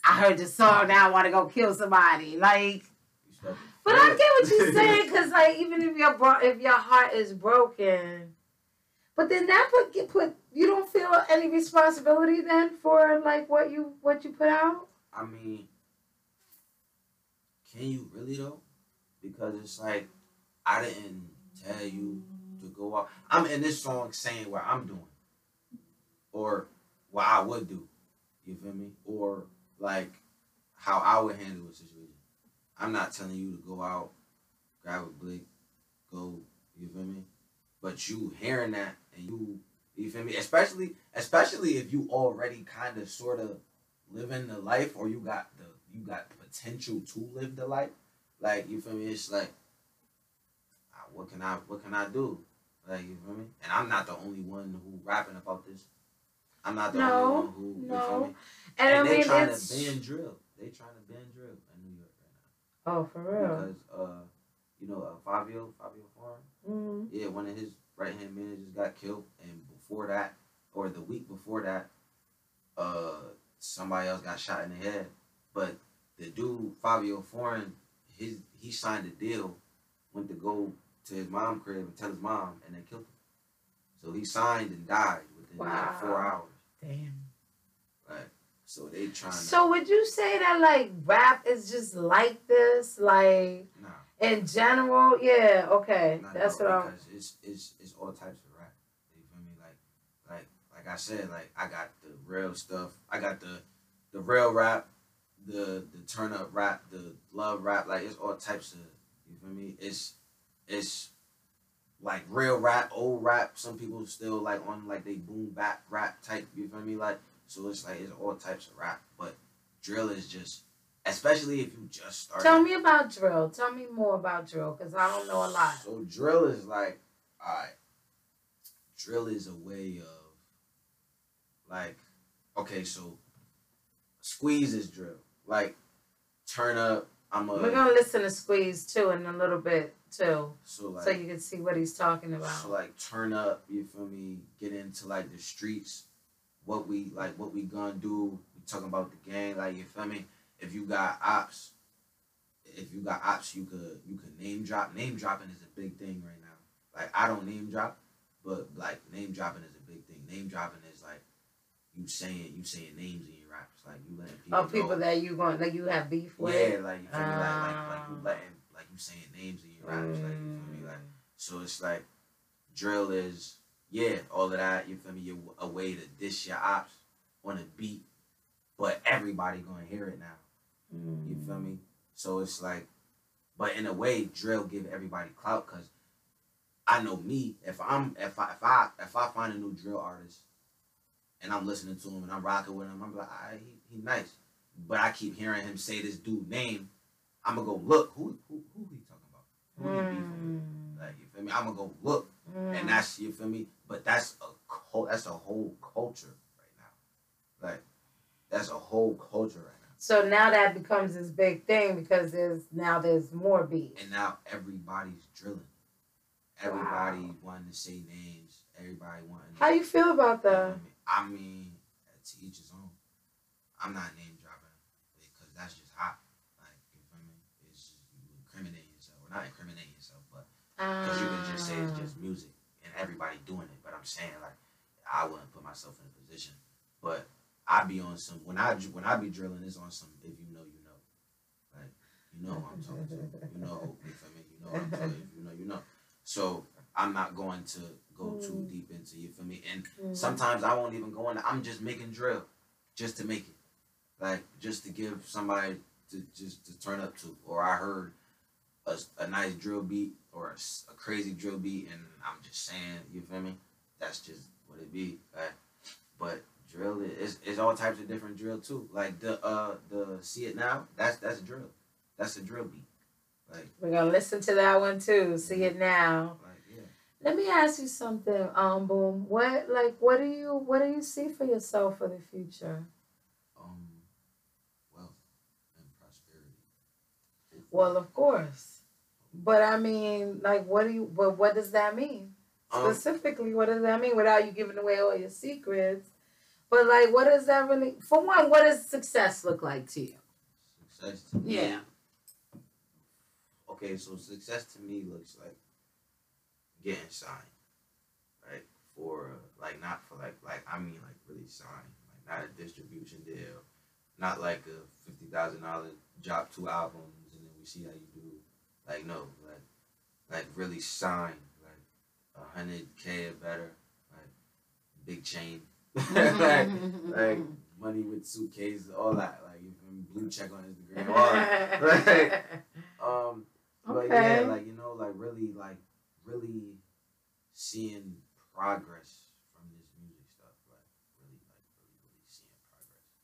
I heard the song, now I want to go kill somebody. Like, but I get what you're saying, cause like even if your bro- if your heart is broken, but then that put get put you don't feel any responsibility then for like what you what you put out.
I mean, can you really though? Because it's like I didn't tell you to go out. I'm in this song saying what I'm doing, or what I would do. You feel me? Or like how I would handle a situation. I'm not telling you to go out, grab a blick, go. You feel me? But you hearing that and you, you feel me? Especially, especially if you already kind of sort of living the life or you got the you got potential to live the life like you feel me it's like ah, what can i what can i do like you feel me and i'm not the only one who rapping about this i'm not the
No,
only one who you
no.
feel me
And,
and,
I
they
mean,
trying
it's
to ban drill they trying to ban drill in new york right now.
oh for real.
because uh you know uh, Fivio Fivio Foreign
Mm.
yeah one of his right hand managers got killed and before that, or the week before that, uh, somebody else got shot in the head. But the dude Fivio Foreign, his he signed a deal, went to go to his mom crib and tell his mom, and they killed him. So he signed and died within like four hours.
Damn.
Right. so they trying to
So would you say that like rap is just like this, like
nah.
in general? Yeah. Okay.
Not
That's
at
what I'm.
because it's it's it's all types of rap. You feel me? Like like like I said, like I got the real stuff. I got the the real rap, the the turn up rap, the love rap. Like it's all types of. You feel me? It's it's like real rap, old rap. Some people still like on like they boom bap rap type. You feel me? Like so it's like it's all types of rap, but drill is just. Especially if you just started.
Tell me about drill. Tell me more about drill, cause I don't know a lot.
So drill is like, alright. Drill is a way of, like, okay, so squeeze is drill. Like, turn up. I'm a.
We're gonna listen to Squeeze too in a little bit too,
so like,
so you can see what he's talking about.
so like turn up. You feel me? Get into like the streets. What we like, what we gonna do? We talking about the gang. Like you feel me? If you got ops, if you got ops, you could you could name drop. Name dropping is a big thing right now. Like I don't name drop, but like name dropping is a big thing. Name dropping is like you saying you saying names raps. Like you letting people.
Of people that you going that you have beef with.
Yeah, like you feel me? Like like like you
Ah.
letting like you saying names in your raps. Like you feel me? Like
Mm.
so it's like drill is yeah, all of that. You feel me? You're a way to dish your ops on a beat, but everybody gonna hear it now. You feel me? So it's like, but in a way, drill give everybody clout because I know me. If I'm if I if I if I find a new drill artist and I'm listening to him and I'm rocking with him, I'm like, ah, he, he nice. But I keep hearing him say this dude name. I'm gonna go look who who who he talking about. Who he beefing with?
Mm.
Like you feel me? I'm gonna go look,
Mm.
and that's you feel me. But that's a cul- that's a whole culture right now. Like that's a whole culture right now.
So now that becomes this big thing because there's now there's more beats.
And now everybody's drilling. Everybody wanting to say names. Everybody wanting.
How you feel about that?
I mean, to each his own. I'm not name dropping because that's just hot. Like you feel me? It's just you incriminating yourself, or not incriminating yourself, but because you can just say it's just music and everybody doing it. But I'm saying like I wouldn't put myself in a position. But I be on some when I when I be drilling, it's on some. If you know, you know. Like you know who I'm talking to. You know you feel me. You know what I'm talking. If you know, you know. So I'm not going to go too
Mm.
deep into you feel me. And
Mm.
sometimes I won't even go in. I'm just making drill, just to make it, like just to give somebody to just to turn up to. Or I heard a, a nice drill beat or a crazy drill beat, and I'm just saying, you feel me? That's just what it be. Like, but drill is it's all types of different drill too. Like the uh the see it now. That's that's a drill. That's a drill beat. Like
We're gonna listen to that one too. See it now. Let me ask you something, um, boom. What like what do you what do you see for yourself for the future?
Um, wealth and prosperity.
Well, of course. But I mean, like what do you but what does that mean?
Um,
Specifically, what does that mean without you giving away all your secrets? But like what does that really for one, what does success look like to you?
Success to me.
Yeah.
Okay, so success to me looks like getting signed, right? For like not for like like I mean like really signed, like not a distribution deal, not like a fifty thousand dollar drop two albums and then we see how you do. Like no, like like really signed, like a hundred k or better, like big chain, like like money with suitcases, all that, like blue check on Instagram, all that. Um, but yeah, like you know, like really, like really seeing progress from this music stuff, like really, like really, really seeing progress.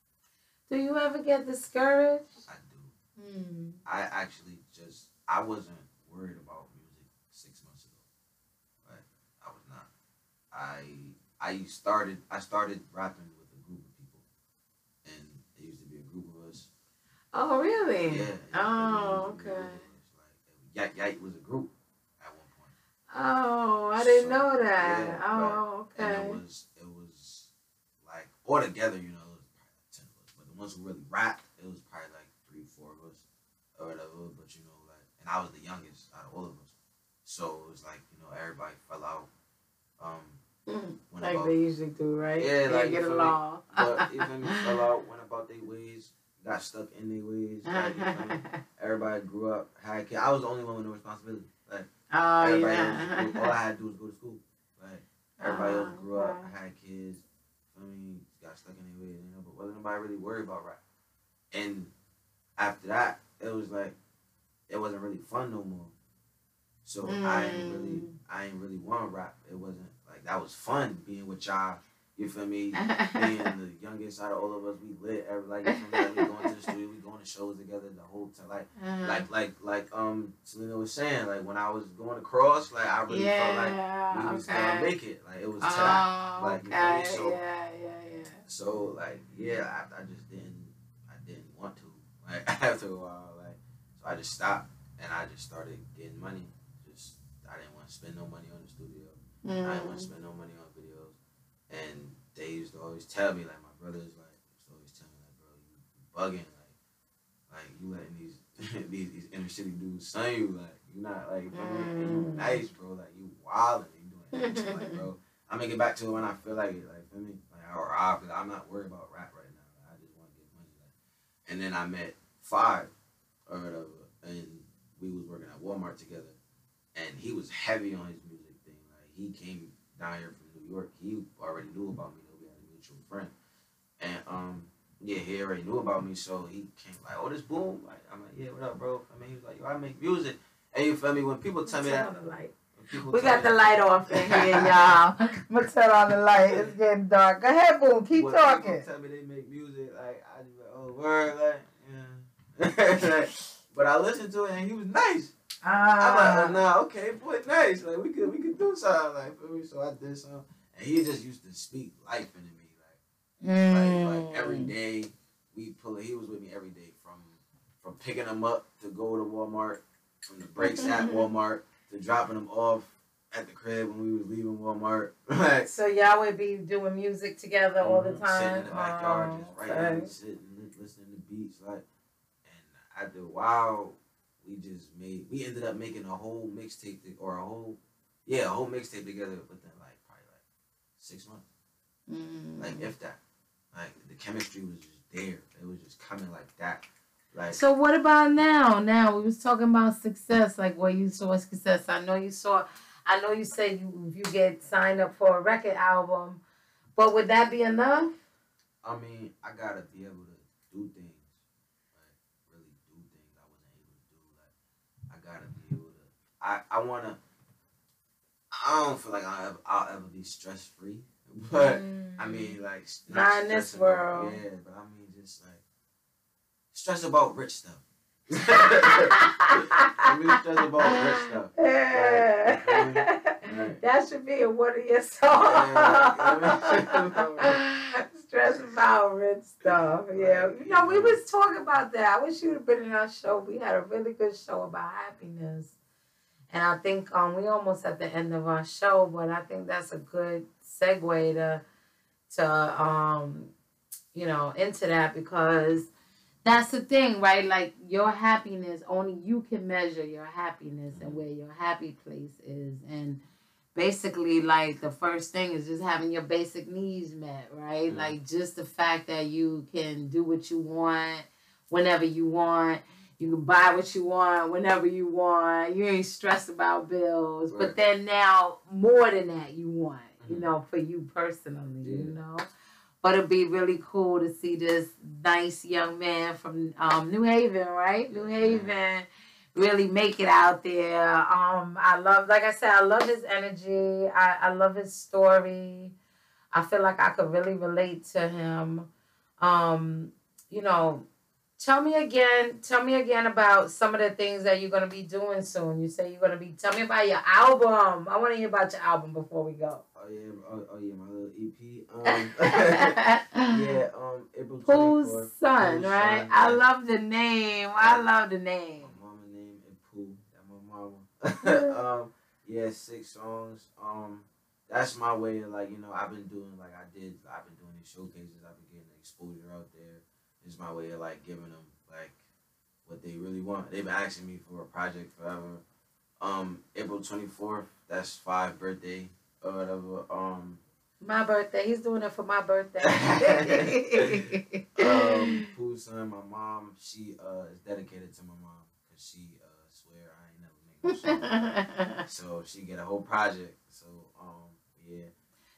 do you ever get discouraged?
I do.
Hmm.
I actually just I wasn't worried about music six months ago. Like I was not. I I started I started rapping with a group of people, and it used to be a group of us.
Oh really?
Yeah. it- it
Oh,
used to be a
okay.
group of us. Like Yak Yak was a group at one point.
Oh, I didn't
So,
know that.
yeah,
oh,
And
Okay.
it was it was like all together, you know, it was probably like ten of us. But the ones who really rapped, it was probably like three, four of us or whatever. But you know, like and I was the youngest out of all of us. So it was like, you know, everybody fell out. Um
Mm,
went
Like
about
they usually do, right?
Yeah,
They
like,
get
feel me?
along.
but me, fell out, went about their ways, got stuck in their ways. Like, you me? Everybody grew up, had kids. I was the only one with no responsibility. Like
oh
everybody
yeah.
else, all I had to do was go to school. Like everybody else
Oh,
grew up,
okay.
had kids. I mean, got stuck in their ways, you know. But wasn't nobody really worried about rap. And after that, it was like it wasn't really fun no more. So I ain't really,
Mm.
I ain't really want to rap. It wasn't like that was fun being with y'all. You feel me? being the youngest out of all of us, we lit every like you feel me? Like, we going to the studio, we going to shows together the whole time. Like
Uh-huh.
like like like um Selena was saying, like when I was going across, like I really felt like
yeah,
we was gonna make it. Like it was that.
Oh,
Like, you feel me? So-
yeah, yeah, yeah.
So like yeah, I, I just didn't I didn't want to. Like after a while, like so I just stopped and I just started getting money. Just I didn't want to spend no money on the studio. I didn't want to
Mm.
spend no money on videos. And they used to always tell me, like my brothers, like used to always tell me, like, bro, you, bugging, like, like you letting these these these inner city dudes son you, like you're not like, bro,
Mm.
nice, bro, like you wilding, you doing everything, like, bro. I'm gonna get back to it when I feel like it, like, feel me, like, or I, cause I'm not worried about rap right now. Like, I just want to get money, like. And then I met Five or whatever, and we was working at Walmart together, and he was heavy on his music thing. Like he came down here from New York. He already knew about me. Though we had a mutual friend, and um, yeah, he already knew about me. So he came like, "Oh, this boom!" Like I'm like, "Yeah, what up, bro?" I mean, he was like, "Yo, I make music." And you feel me? When people tell me that,
on the light.
when people
We got
me
the light off in here, y'all. I'm gonna turn on the light. It's getting dark. Go ahead, boom. Keep
when
talking.
People tell me they make music, like I just like, oh word, like yeah. Like, but I listened to it and he was nice. I'm like, oh,
Ah.
nah, okay, boy, nice. Like we could we could do something, like feel me? So I did something, and he just used to speak life into me, like like, like every
Mm.
we pull. He was with me every day from from picking him up to go to Walmart, from the breaks at Walmart to dropping him off at the crib when we was leaving Walmart. like
So y'all would be doing music together all the time.
Sitting in the backyard, just writing,
okay.
sitting, listening to beats, like. And after a while, we just made. We ended up making a whole mixtape or a whole, yeah, a whole mixtape together within like probably like six months,
Mm.
like if that. Like the chemistry was just there. It was just coming like that. Like
So what about now? Now we was talking about success, like what you saw success. I know you saw. I know you said you you get signed up for a record album, but would that be enough?
I mean, I gotta be able to do things, like really do things I wasn't able to do. Like I gotta be able to. I I wanna. I don't feel like I'll ever, I'll ever be stress free, but I mean like
Not in this
stressing about-
world.
yeah, but I mean just like stress about rich stuff. I mean stress about rich stuff. Right.
That should be a one of your songs. Stress about rich stuff. Yeah. You know, we was talking about that. I wish you'd have been in our show. We had a really good show about happiness. And I think um we almost at the end of our show, but I think that's a good segue to to um you know into that because that's the thing, right? Like your happiness, only you can measure your happiness and where your happy place is. And basically, like the first thing is just having your basic needs met, right? Like just the fact that you can do what you want whenever you want. You can buy what you want whenever you want. You ain't stressed about bills. But then now, more than that, you want, you
Mhm.
know, for you personally, you know. But it'd be really cool to see this nice young man from um, New Haven, right? New Haven really make it out there. Um, I love, like I said, I love his energy. I, I love his story. I feel like I could really relate to him. Um, you know, tell me again, tell me again about some of the things that you're gonna be doing soon. You say you're gonna be tell me about your album. I wanna hear about your album before we go.
Oh yeah, oh, oh yeah, my little EP. Um, yeah, um, April twenty
Pooh's son, right? I love the name. I love the name.
My
name.
mama named it Pooh. That my mama. um, yeah, six songs. Um, that's my way of like you know I've been doing like I did I've been doing these showcases I've been getting exposure out there. It's my way of like giving them like what they really want. They've been asking me for a project forever. Um, April twenty fourth. That's five birthday or whatever. Um,
my birthday. He's doing it for my birthday.
um, Pooh's son, my mom, she uh is dedicated to my mom because she uh swear I ain't never make no song. so she get a whole project. So um yeah.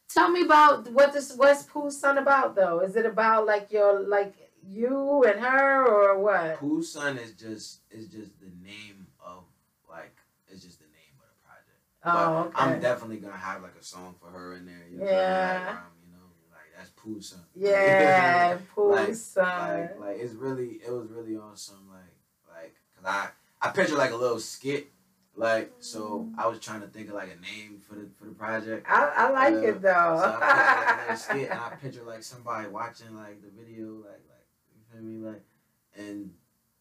Tell me about what this what's Pooh's son about though? Is it about like your like you and her or what?
Pooh's son is just is just the name of like it's just the name of the project.
Oh,
okay. I'm definitely gonna have like a song for her in there. You know,
yeah.
Like, um, you know, like that's son.
Yeah, Pooh's
like,
son.
Like, like it's really it was really on some like like cause I I picture like a little skit like so, I was trying to think of like a name for the for the project.
I, I like uh, it though.
So I picture, like, a skit, and I picture like somebody watching like the video, like like you feel me, like, and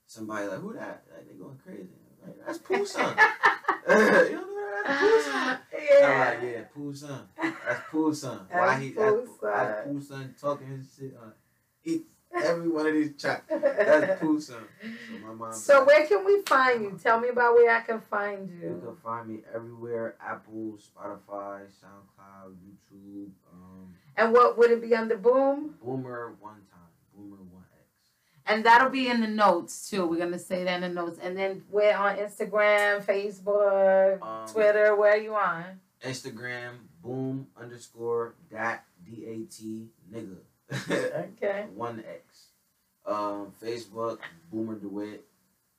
somebody like who that? Like they going crazy. Like that's Pooh son. you know that's Pooh. Yeah. I'm like yeah, Pooh son. That's Pooh son. Why he? Pooh son. That's Pooh son talking his shit on. He, every one of these tracks. That's Pooh son. So my mom.
So where can we find you? Tell me about where I can find you.
You can find me everywhere: Apple, Spotify, SoundCloud, YouTube. Um,
and what would it be under Boom?
Boomer one time. Boomer one X.
And that'll be in the notes too. We're gonna say that in the notes. And then we're on Instagram, Facebook, um, Twitter. Where are you on?
Instagram, boom underscore dat d a t nigga.
okay.
One X. Um, Facebook, Boomer DeWitt.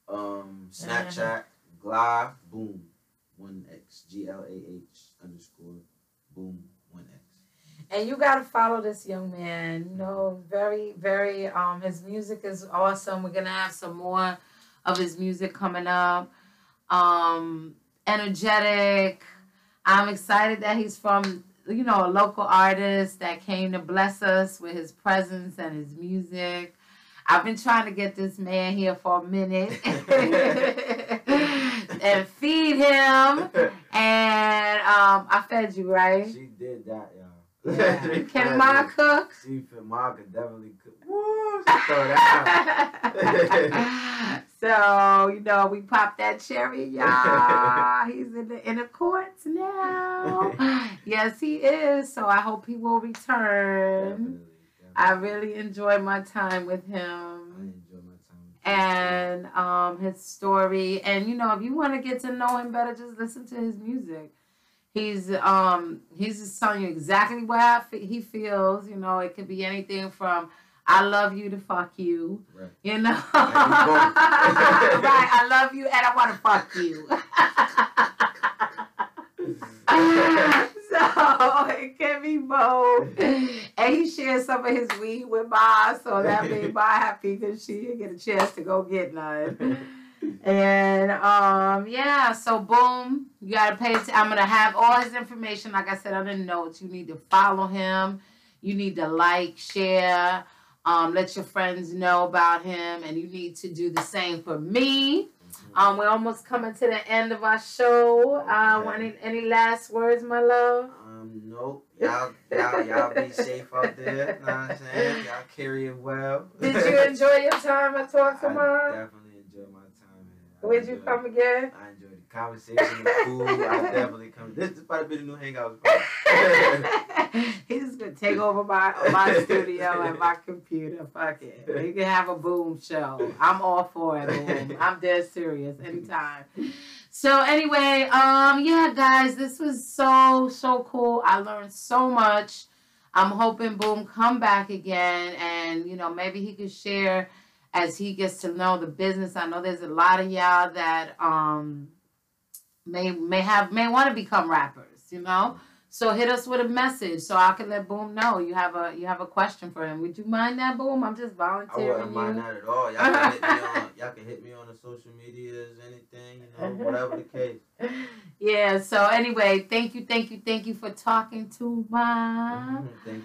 Um, Snapchat. Glah, Boom, One X. G L A H underscore Boom.
And you gotta follow this young man. You know, very, very. Um, his music is awesome. We're gonna have some more of his music coming up. Um, energetic. I'm excited that he's from you know, a local artist that came to bless us with his presence and his music. I've been trying to get this man here for a minute and feed him. And um, I fed you, right?
She did that, y'all.
Yeah. Can Ma cook?
She Ma could definitely cook. Woo, throw that
So, you know, we popped that cherry, y'all. He's in the inner courts now. yes, he is. So I hope he will return. Definitely, definitely. I really enjoy my time with him.
I enjoyed my time
and um, his story. And, you know, if you want to get to know him better, just listen to his music. He's um he's just telling you exactly what he feels. You know, it could be anything from I love you to fuck you. Right. You know? right, I love you and I want to fuck you. so it can be both. And he shares some of his weed with Ma, so that made Ma happy because she didn't get a chance to go get none. And um, yeah, so boom, you gotta pay. T- I'm gonna have all his information, like I said, on the notes. You need to follow him. You need to like, share. Um, let your friends know about him, and you need to do the same for me. Mm-hmm. Um, we're almost coming to the end of our show. Uh, okay. any any last words, my love?
Um, nope. Y'all, y'all, y'all be safe out there. Know what I'm saying? Y'all carry it well.
Did you enjoy your time at Talk to Ma?
Definitely
Where'd you come again?
I enjoyed the conversation, the food. I definitely come. This is probably be the new hangout
He's gonna take over my my studio and my computer. Fuck it. We can have a boom show. I'm all for it. Boom. I'm dead serious. Anytime. So anyway, um, yeah, guys, this was so so cool. I learned so much. I'm hoping Boom come back again, and you know maybe he could share as he gets to know the business. I know there's a lot of y'all that um may may have may want to become rappers. You know. So hit us with a message so I can let Boom know you have a you have a question for him. Would you mind that, Boom? I'm just volunteering. I
wouldn't mind that at all. Y'all can hit me on y'all can hit me on the social medias, anything, you know, whatever the case.
Yeah, so anyway, thank you, thank you, thank you for talking to
mom. thank you.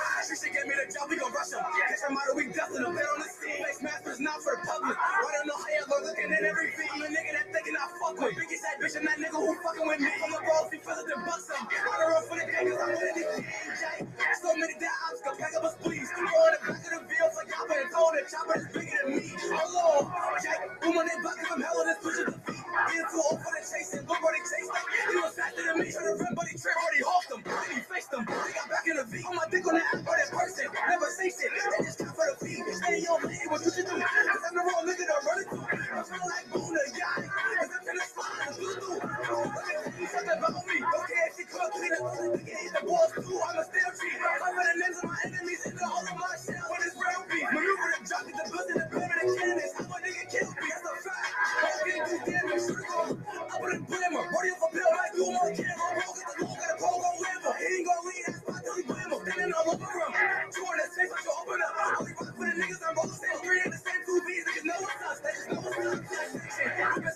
Give me the job, we gon' rush them. Catch them out of week, dustin' them. They on the scene, face masters, not for the public. I don't know how y'all looking at every feed. You a nigga that thinking I fuck with. Biggest that bitch, and that nigga who fucking with me. I'm a balls, he feels then bust him. I don't run for the gang, cause I'm winning this game, Jay. So many that ops can pack up a squeeze. Go on the back of the veal, told that chopper is bigger than me. Hold on, Jay. Boom on that back of him, hell on this push of the feet. Getting too old for the chasing, look where they chased him. He was faster than me, trying to run, but he tripped, already hawked him. Then he faced him. He got back in the V. On my dick on the app for that person. Never say shit, they just come for the fee. Hey, yo, man, what you should do? Cause I'm the wrong nigga to run it to. I'm feeling like Boona, yeah. Cause I'm finna slide and do do. Something about me. Okay, if she clean up, the nigga hit the balls too. I'm a still cheat. Cover the names of my enemies in the all of my shit. Maneuver the drop, get the bus in the bed of the cannons. How my nigga kill me, that's a fact. I can't do damage. I put a blammer. Rodeo for pill, like you on camera. Roll, get the low, got a pole, gon' whammer. He ain't gon' leave that spot till he blammer. Standing all over him. Two in his face, I open up. I only rock for the niggas, I'm both three in the same two V's. Niggas know what's us. They just know what's up. I'm a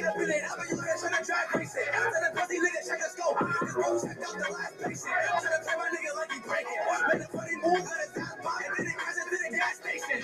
stay up in it. I'm a using that shit to try to fix it. After the pussy nigga check us go. This bro checked out the last patient. I'm trying to play my nigga like he break it. Made a funny move out of that pocket. Then it crashes to the gas station.